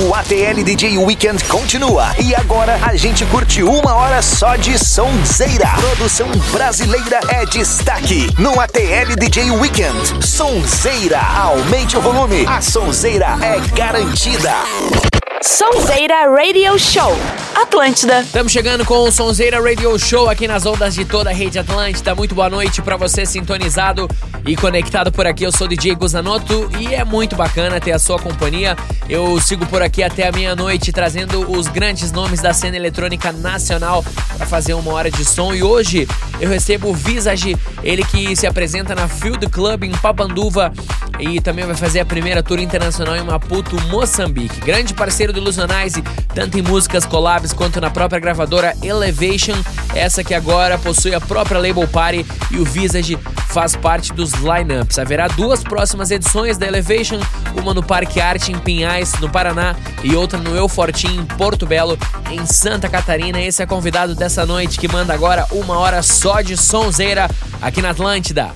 O ATL DJ Weekend continua e agora a gente curte uma hora só de sonzeira. Produção brasileira é destaque no ATL DJ Weekend. Sonzeira, aumente o volume. A sonzeira é garantida. Sonzeira Radio Show, Atlântida. Estamos chegando com o Sonzeira Radio Show aqui nas ondas de toda a rede Atlântida. Muito boa noite para você sintonizado e conectado por aqui. Eu sou DJ Guzanoto e é muito bacana ter a sua companhia. Eu sigo por aqui até a meia-noite trazendo os grandes nomes da cena eletrônica nacional para fazer uma hora de som. E hoje eu recebo o Visage, ele que se apresenta na Field Club em Papanduva e também vai fazer a primeira tour internacional em Maputo, Moçambique. Grande parceiro do Illusionize, tanto em músicas collabs quanto na própria gravadora Elevation, essa que agora possui a própria label party e o Visage faz parte dos lineups. Haverá duas próximas edições da Elevation, uma no Parque Arte em Pinhais, no Paraná, e outra no Eu Fortim, em Porto Belo, em Santa Catarina. Esse é convidado dessa noite que manda agora uma hora só de sonzeira aqui na Atlântida.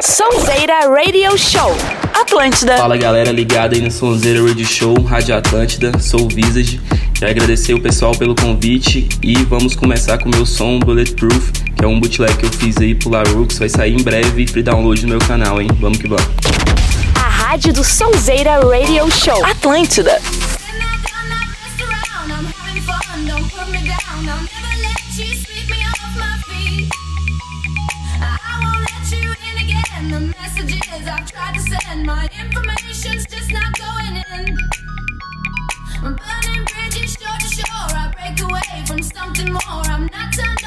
Sonzeira Radio Show, Atlântida. Fala galera ligada aí no Sonzeira Radio Show, Rádio Atlântida, sou o Visage. Quero agradecer o pessoal pelo convite e vamos começar com o meu som Bulletproof, que é um bootleg que eu fiz aí pro Larux, vai sair em breve free download no meu canal, hein? Vamos que vamos. A rádio do Sonzeira Radio Show, Atlântida. The messages I've tried to send. My information's just not going in. Burning bridges. I break away from something more. I'm not turned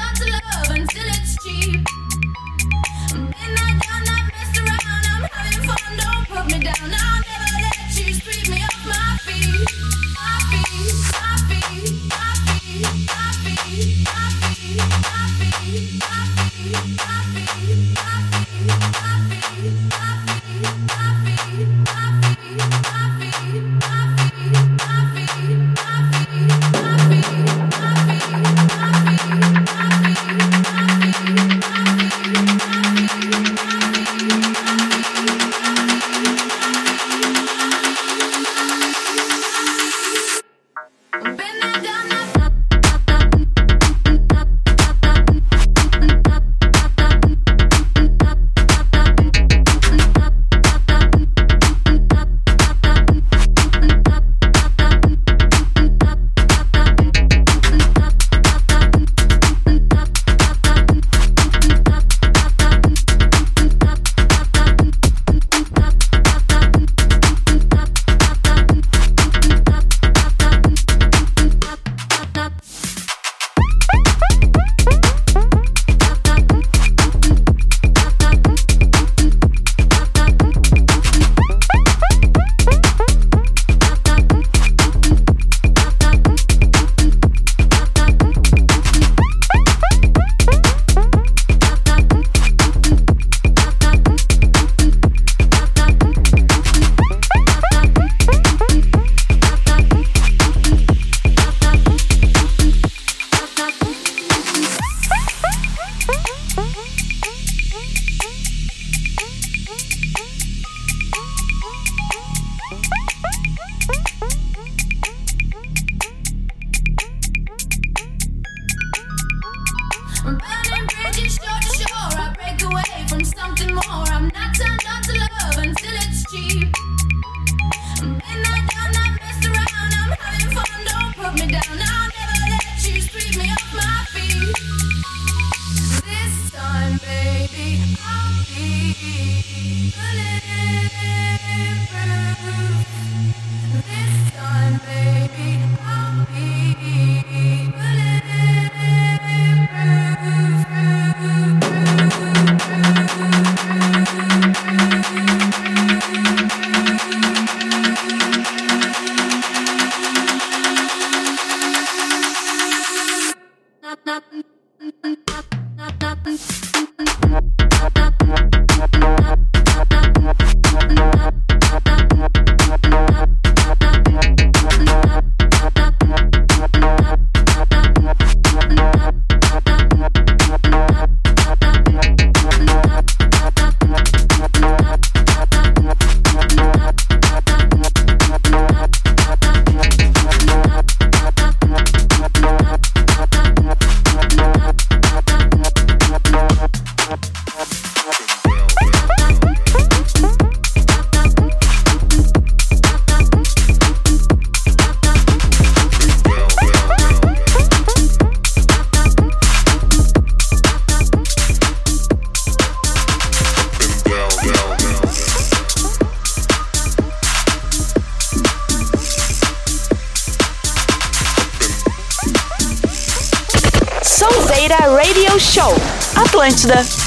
into the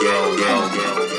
Down, down, down.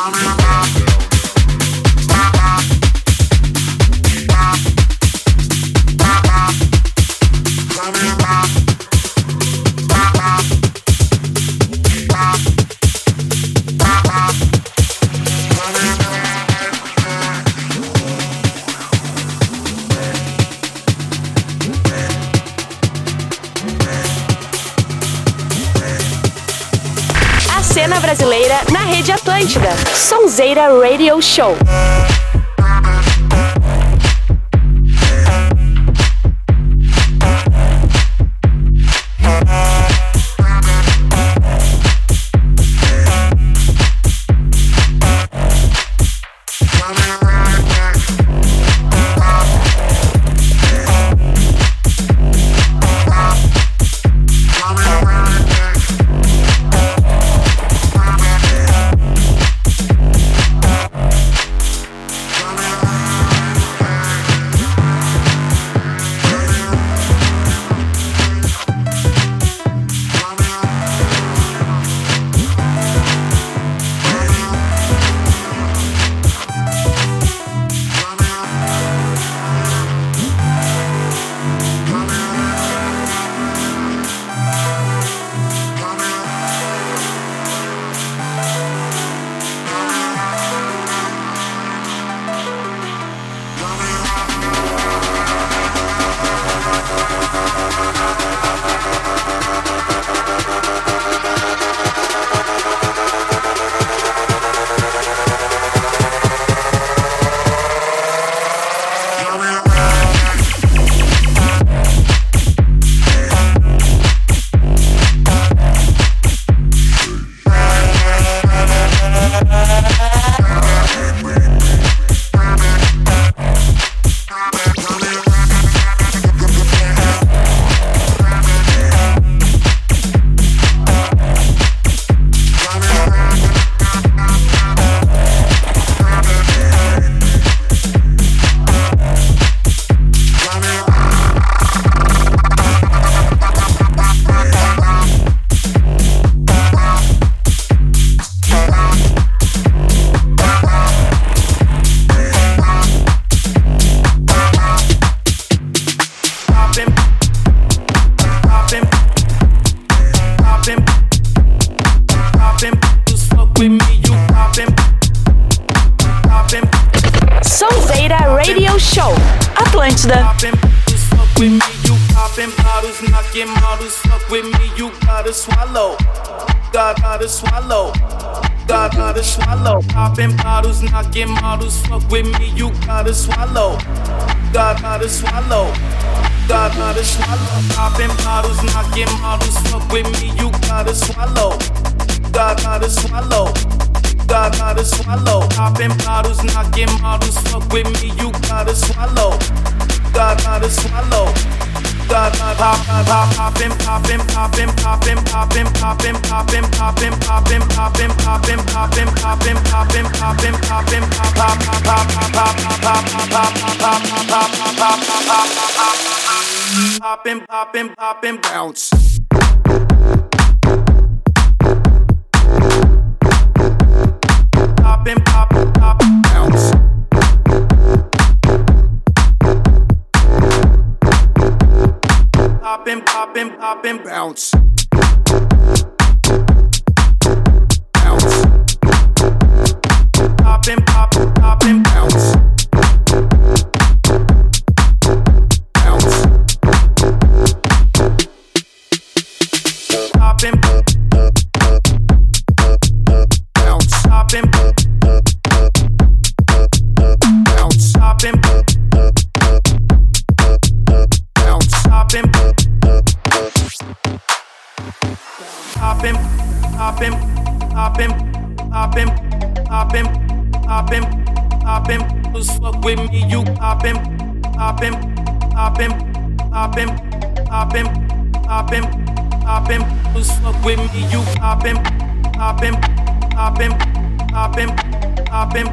Bye. Sonzeira Radio Show. Pop, pop, poppin', poppin', poppin', bounce. Poppin', poppin', poppin', bounce. Poppin', poppin', poppin'. Bounce. I've been, I've been, I've been, I've been, I've been, who's fuck with me? You, I've been, I've been, I've been, I've been, I've been, I've been, I've been, who's fuck with me? You, I've been, I've been, I've been, I've been, I've been,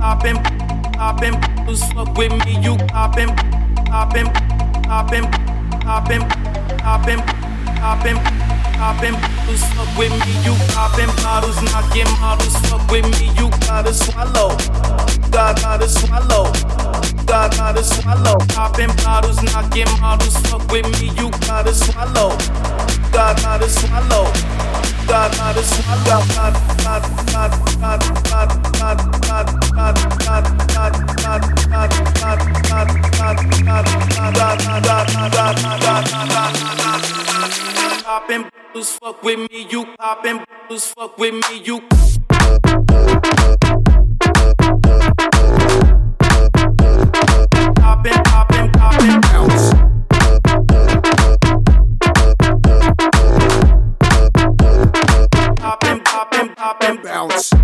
I've been, I've been, who's fuck with me? You, I've been, I've been, I've been, I've been, I've been, I've been popping bottles, fuck with me. You popping bottles, knocking models, fuck with me. You gotta swallow, God gotta swallow, God gotta swallow. Popping bottles, knocking models, fuck with me. You gotta swallow, God gotta swallow, God gotta swallow. God, God, God, God, God, God, God, God. Bottles, fuck with me, you poppin' bottles, fuck with me, you. Poppin', bounce. Poppin', poppin', poppin'. Bounce.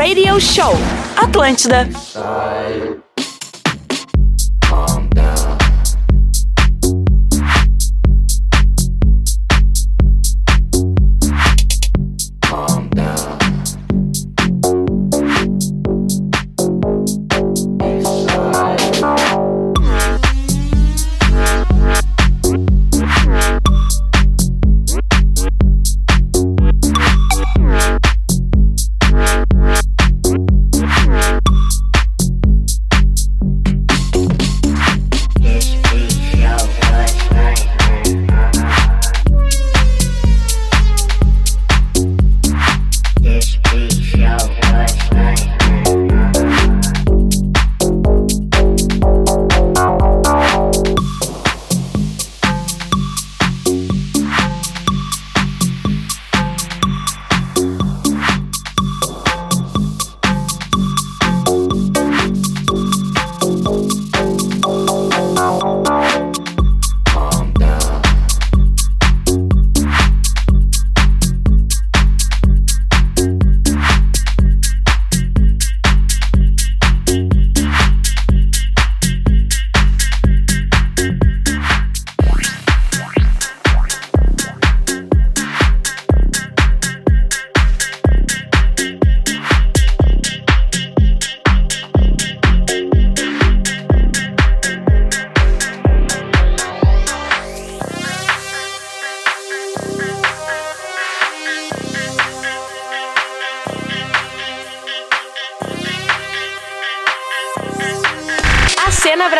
Radio Show. Atlântida.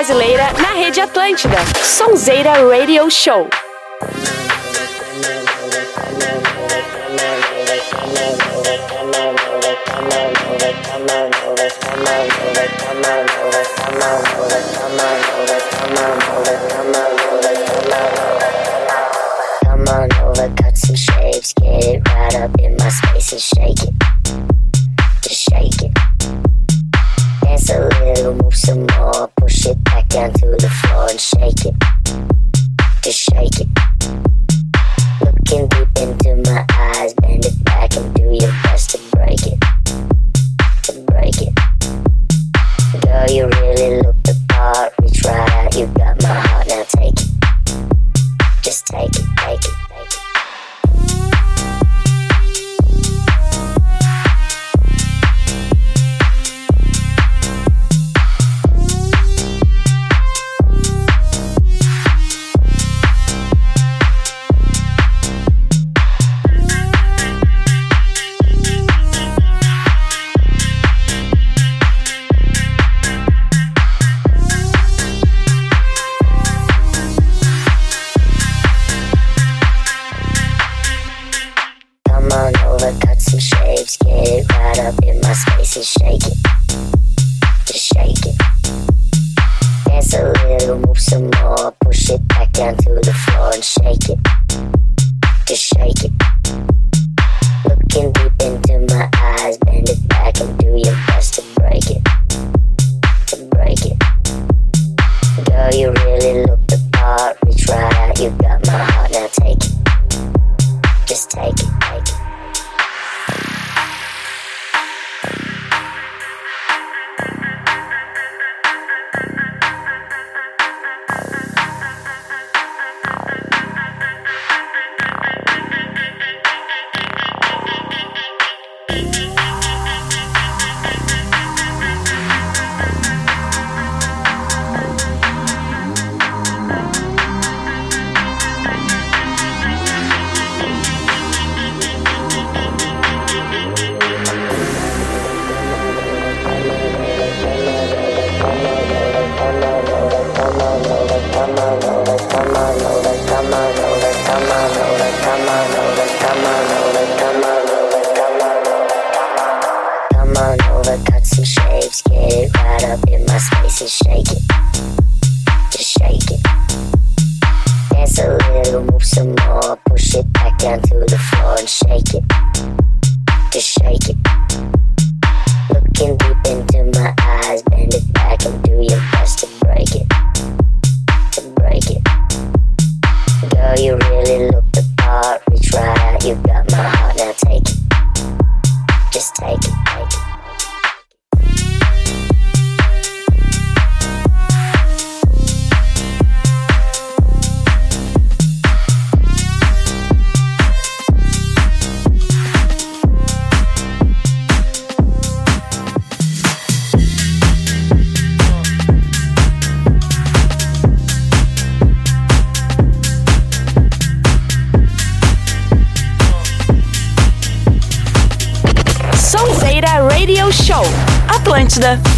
Brasileira na Rede Atlântida. Sonzeira Radio Show. Get it right up in my space and shake it. Just shake it. A little, move some more, push it back down to the floor and shake it. Just shake it. Looking deep into my eyes, bend it back and do your best to break it. To break it. Girl, you really look the part, reach right out, you got my heart, now take it. Just take it, take it, take it. It right up in my space and shake it. Just shake it. Dance a little, move some more, push it back down to the floor and shake it. the.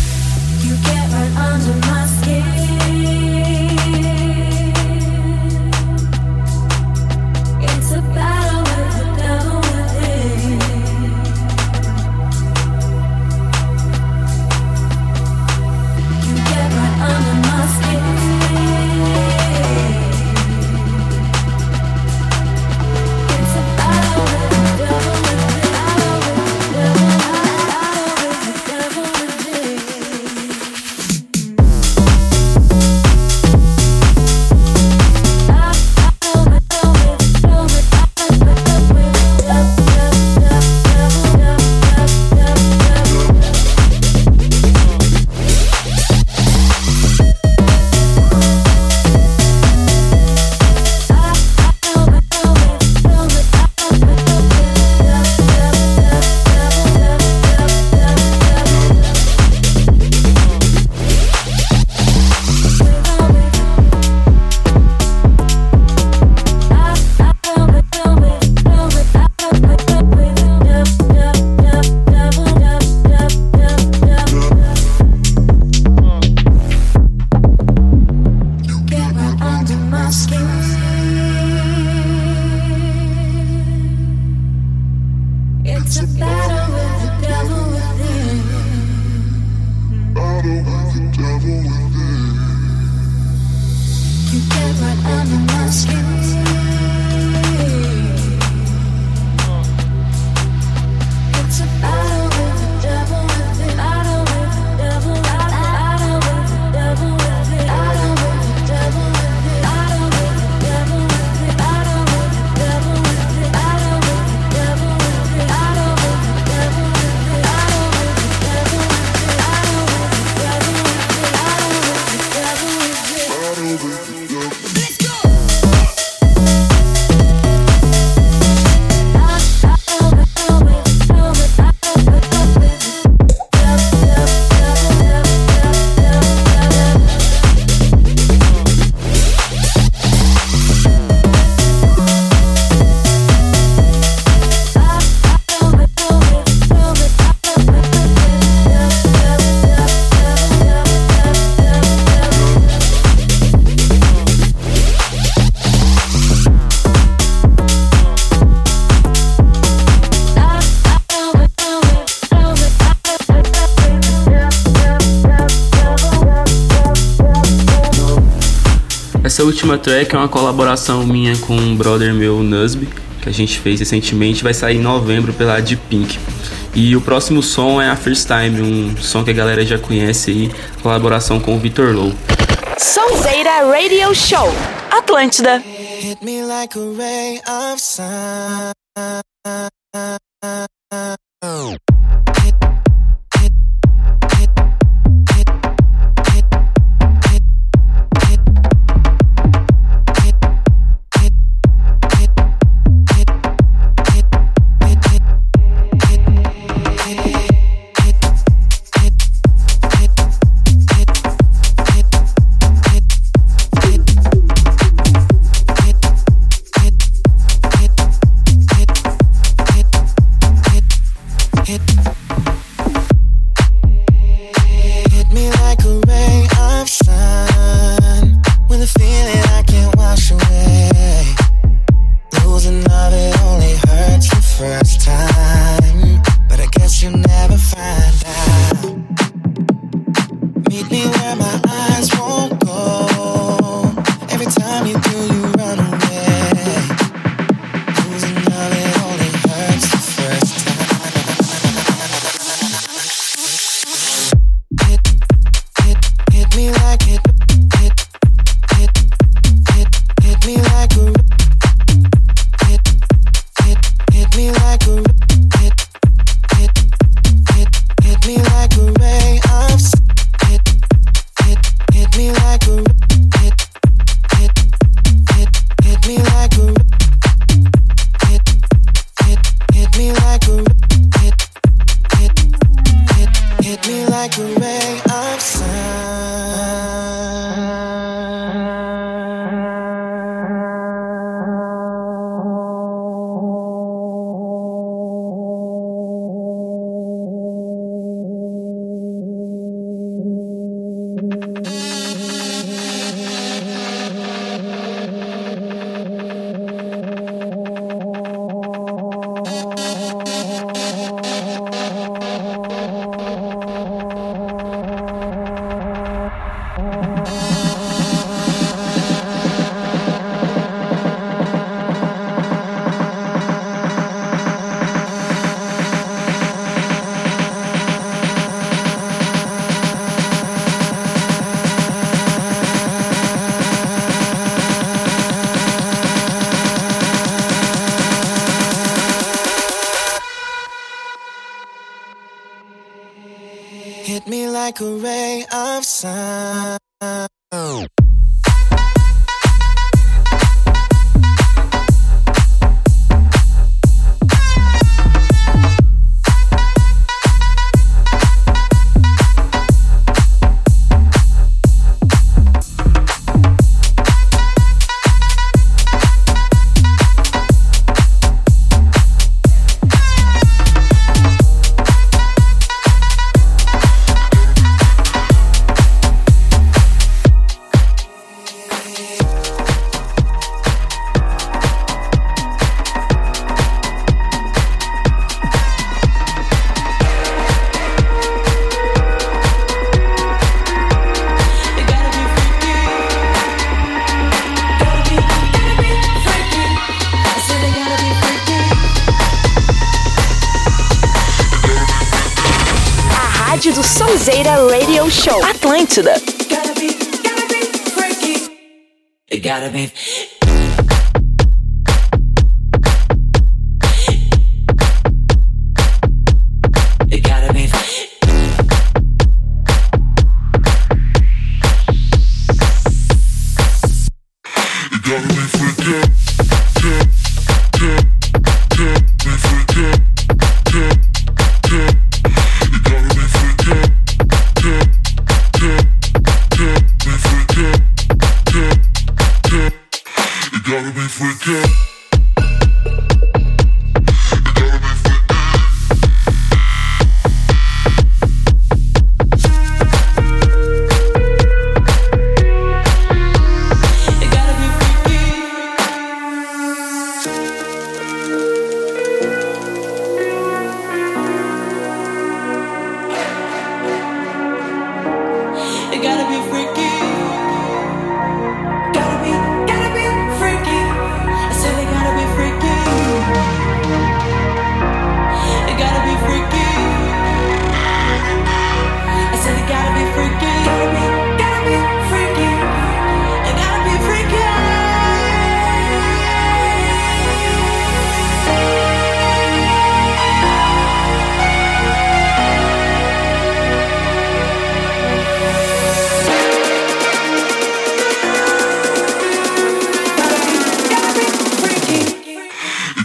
última track é uma colaboração minha com um brother meu, Nusby, que a gente fez recentemente, vai sair em novembro pela Deep Pink. E o próximo som é a First Time, um som que a galera já conhece aí, colaboração com o Vitor Low. Sonzeira Radio Show, Atlântida. Hit me like a ray of sun. tarde do Sonzeira Radio Show. Atlântida. Gotta be, gotta be breaking. gotta be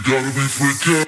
gotta be free.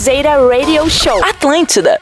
Sonzeira Radio Show. Atlântida.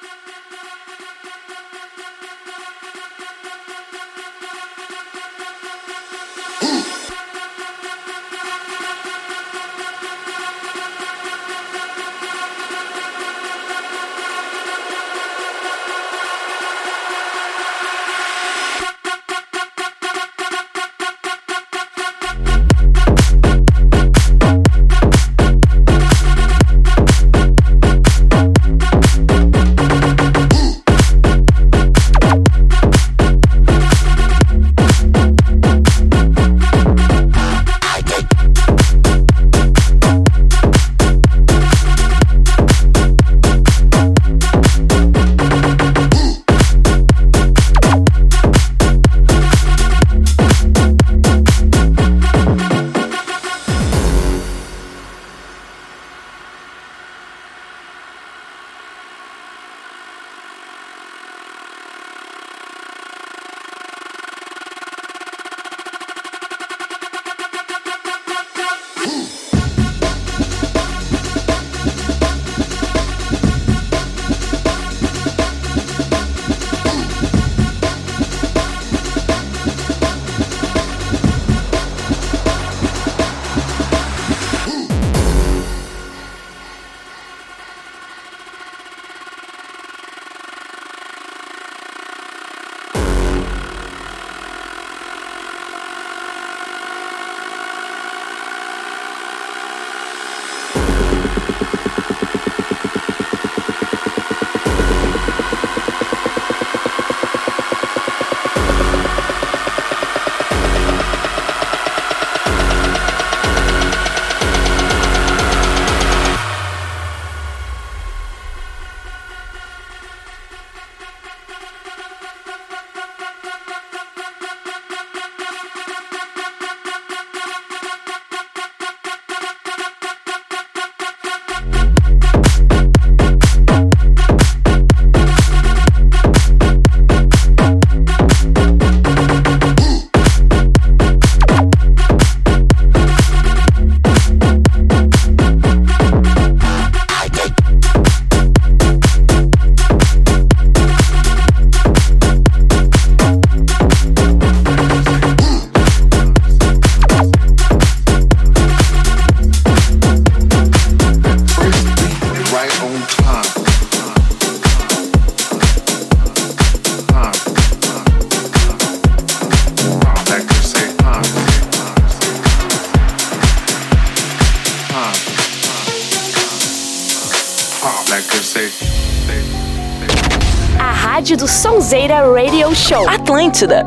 Show Atlântida.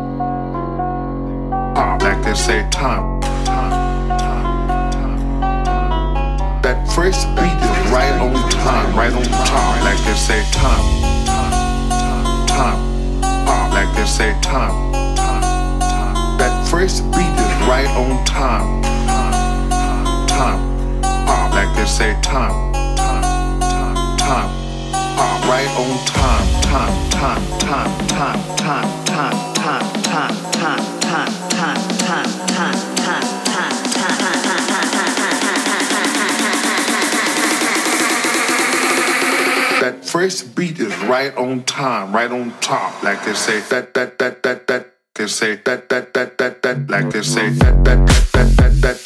right on time, right on top. Like they say that that that that that. They say that that that that that. Like they say that that that that that that.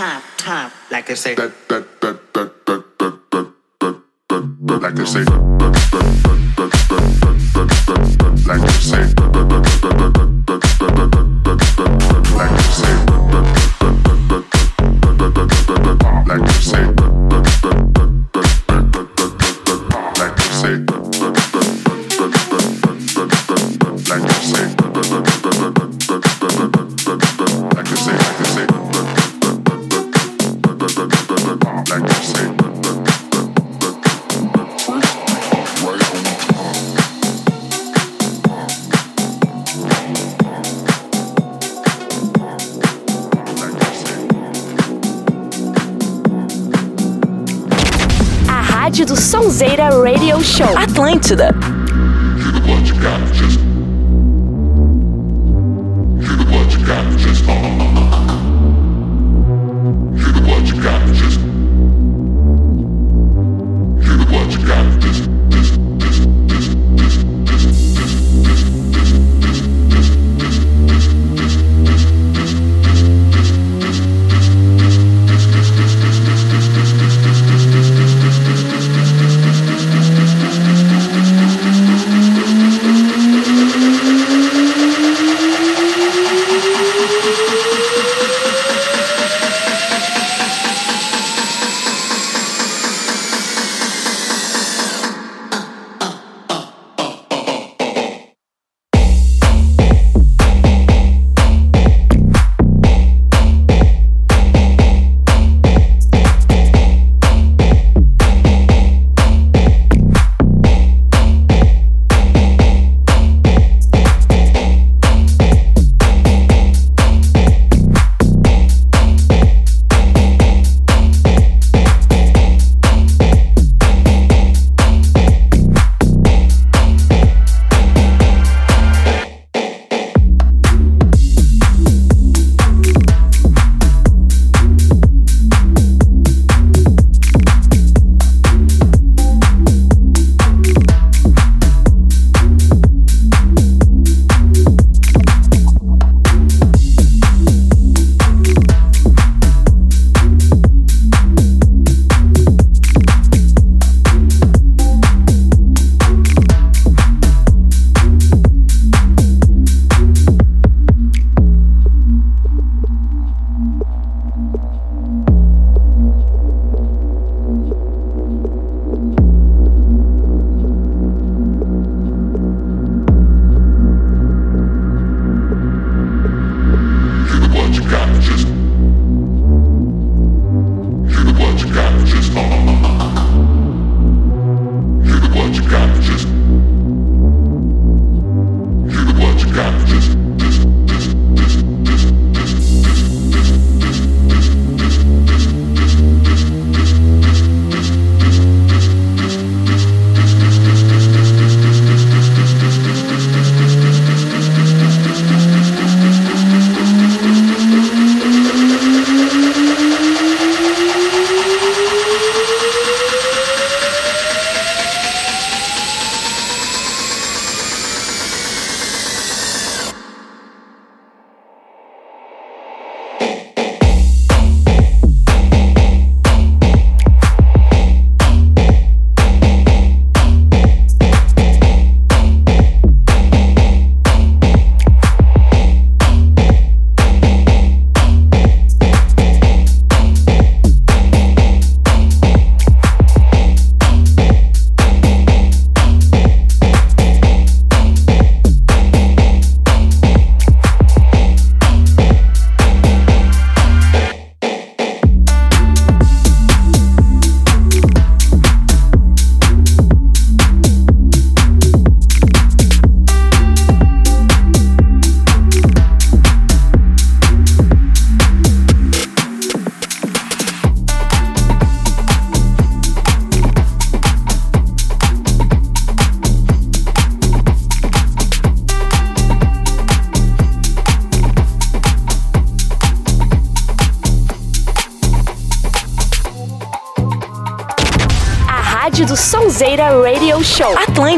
top, top. Like I say. Like I say. Like I say.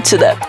to the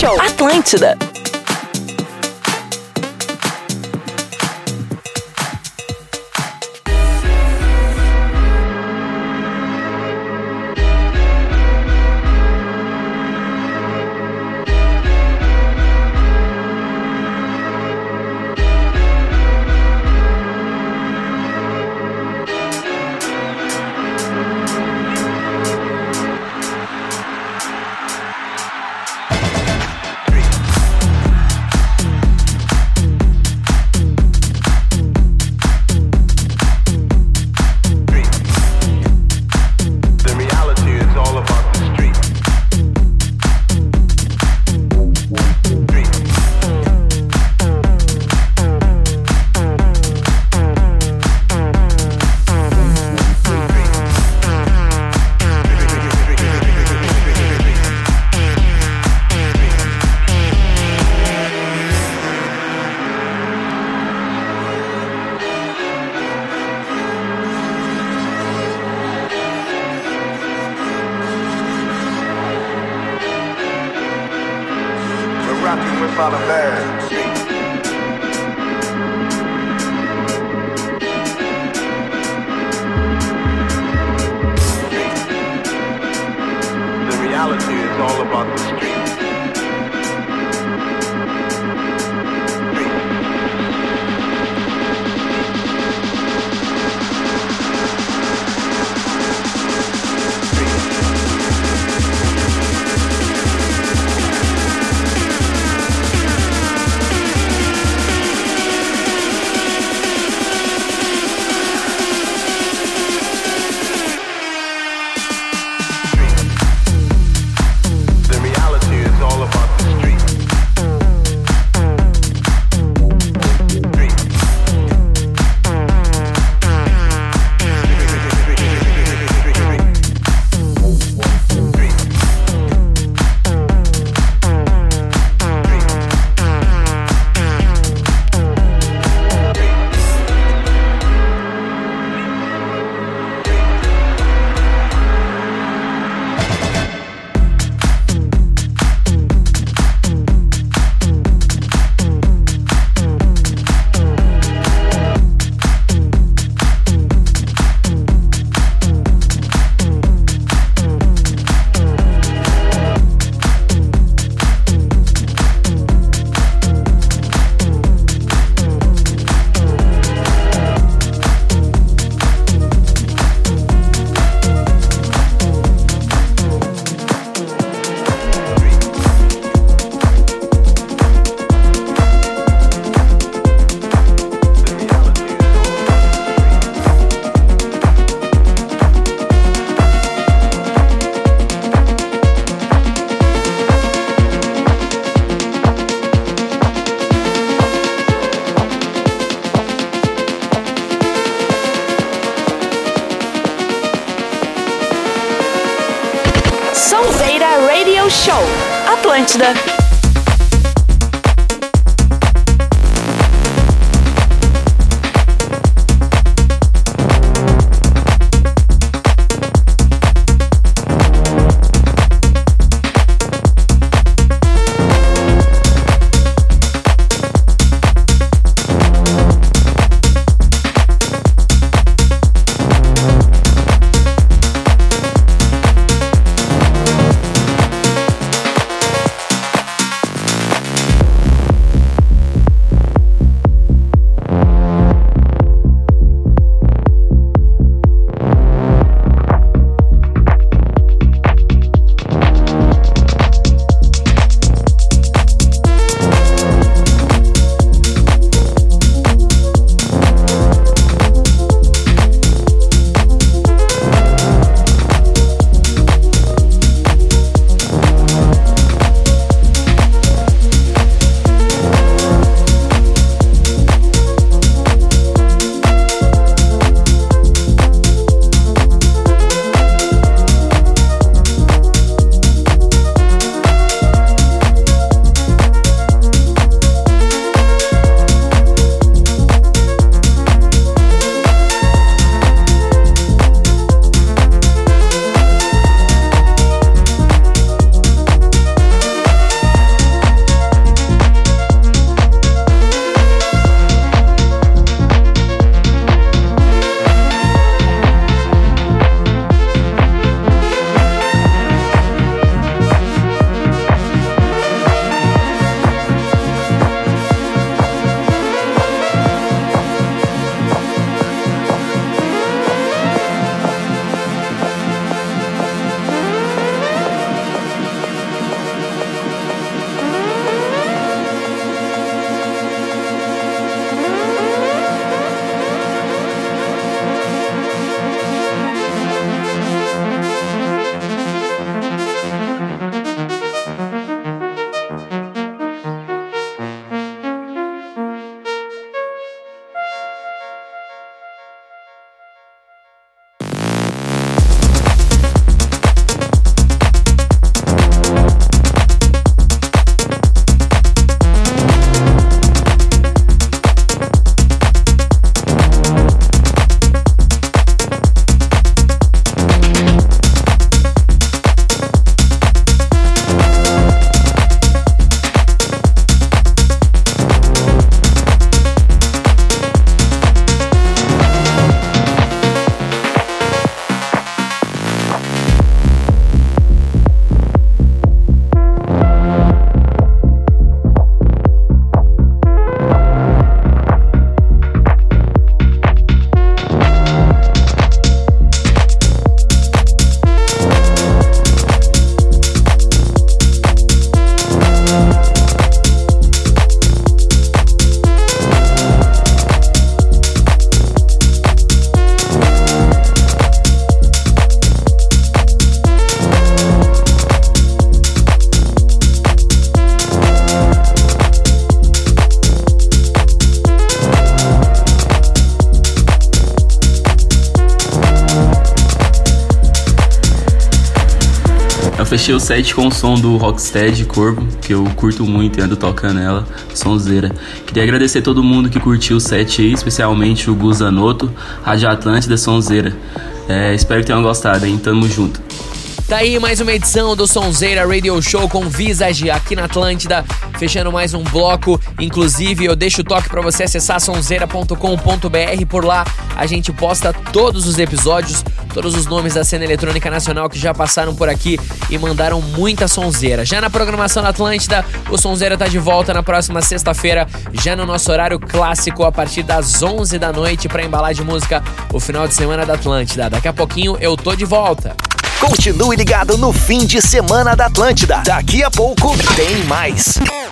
Show. Atlântida. Fechei o set com o som do Rocksteady Corpo, que eu curto muito e ando tocando ela, sonzeira. Queria agradecer todo mundo que curtiu o set aí, especialmente o Guzanoto, Rádio Atlântida, sonzeira. É, espero que tenham gostado, hein? Tamo junto. Tá aí mais uma edição do Sonzeira Radio Show com Visage aqui na Atlântida, fechando mais um bloco. Inclusive, eu deixo o toque para você acessar sonzeira.com.br. Por lá a gente posta todos os episódios, todos os nomes da cena eletrônica nacional que já passaram por aqui e mandaram muita sonzeira. Já na programação da Atlântida, o Sonzeira tá de volta na próxima sexta-feira, já no nosso horário clássico, a partir das 11 da noite, para embalar de música o final de semana da Atlântida. Daqui a pouquinho eu tô de volta. Continue ligado no fim de semana da Atlântida. Daqui a pouco tem mais.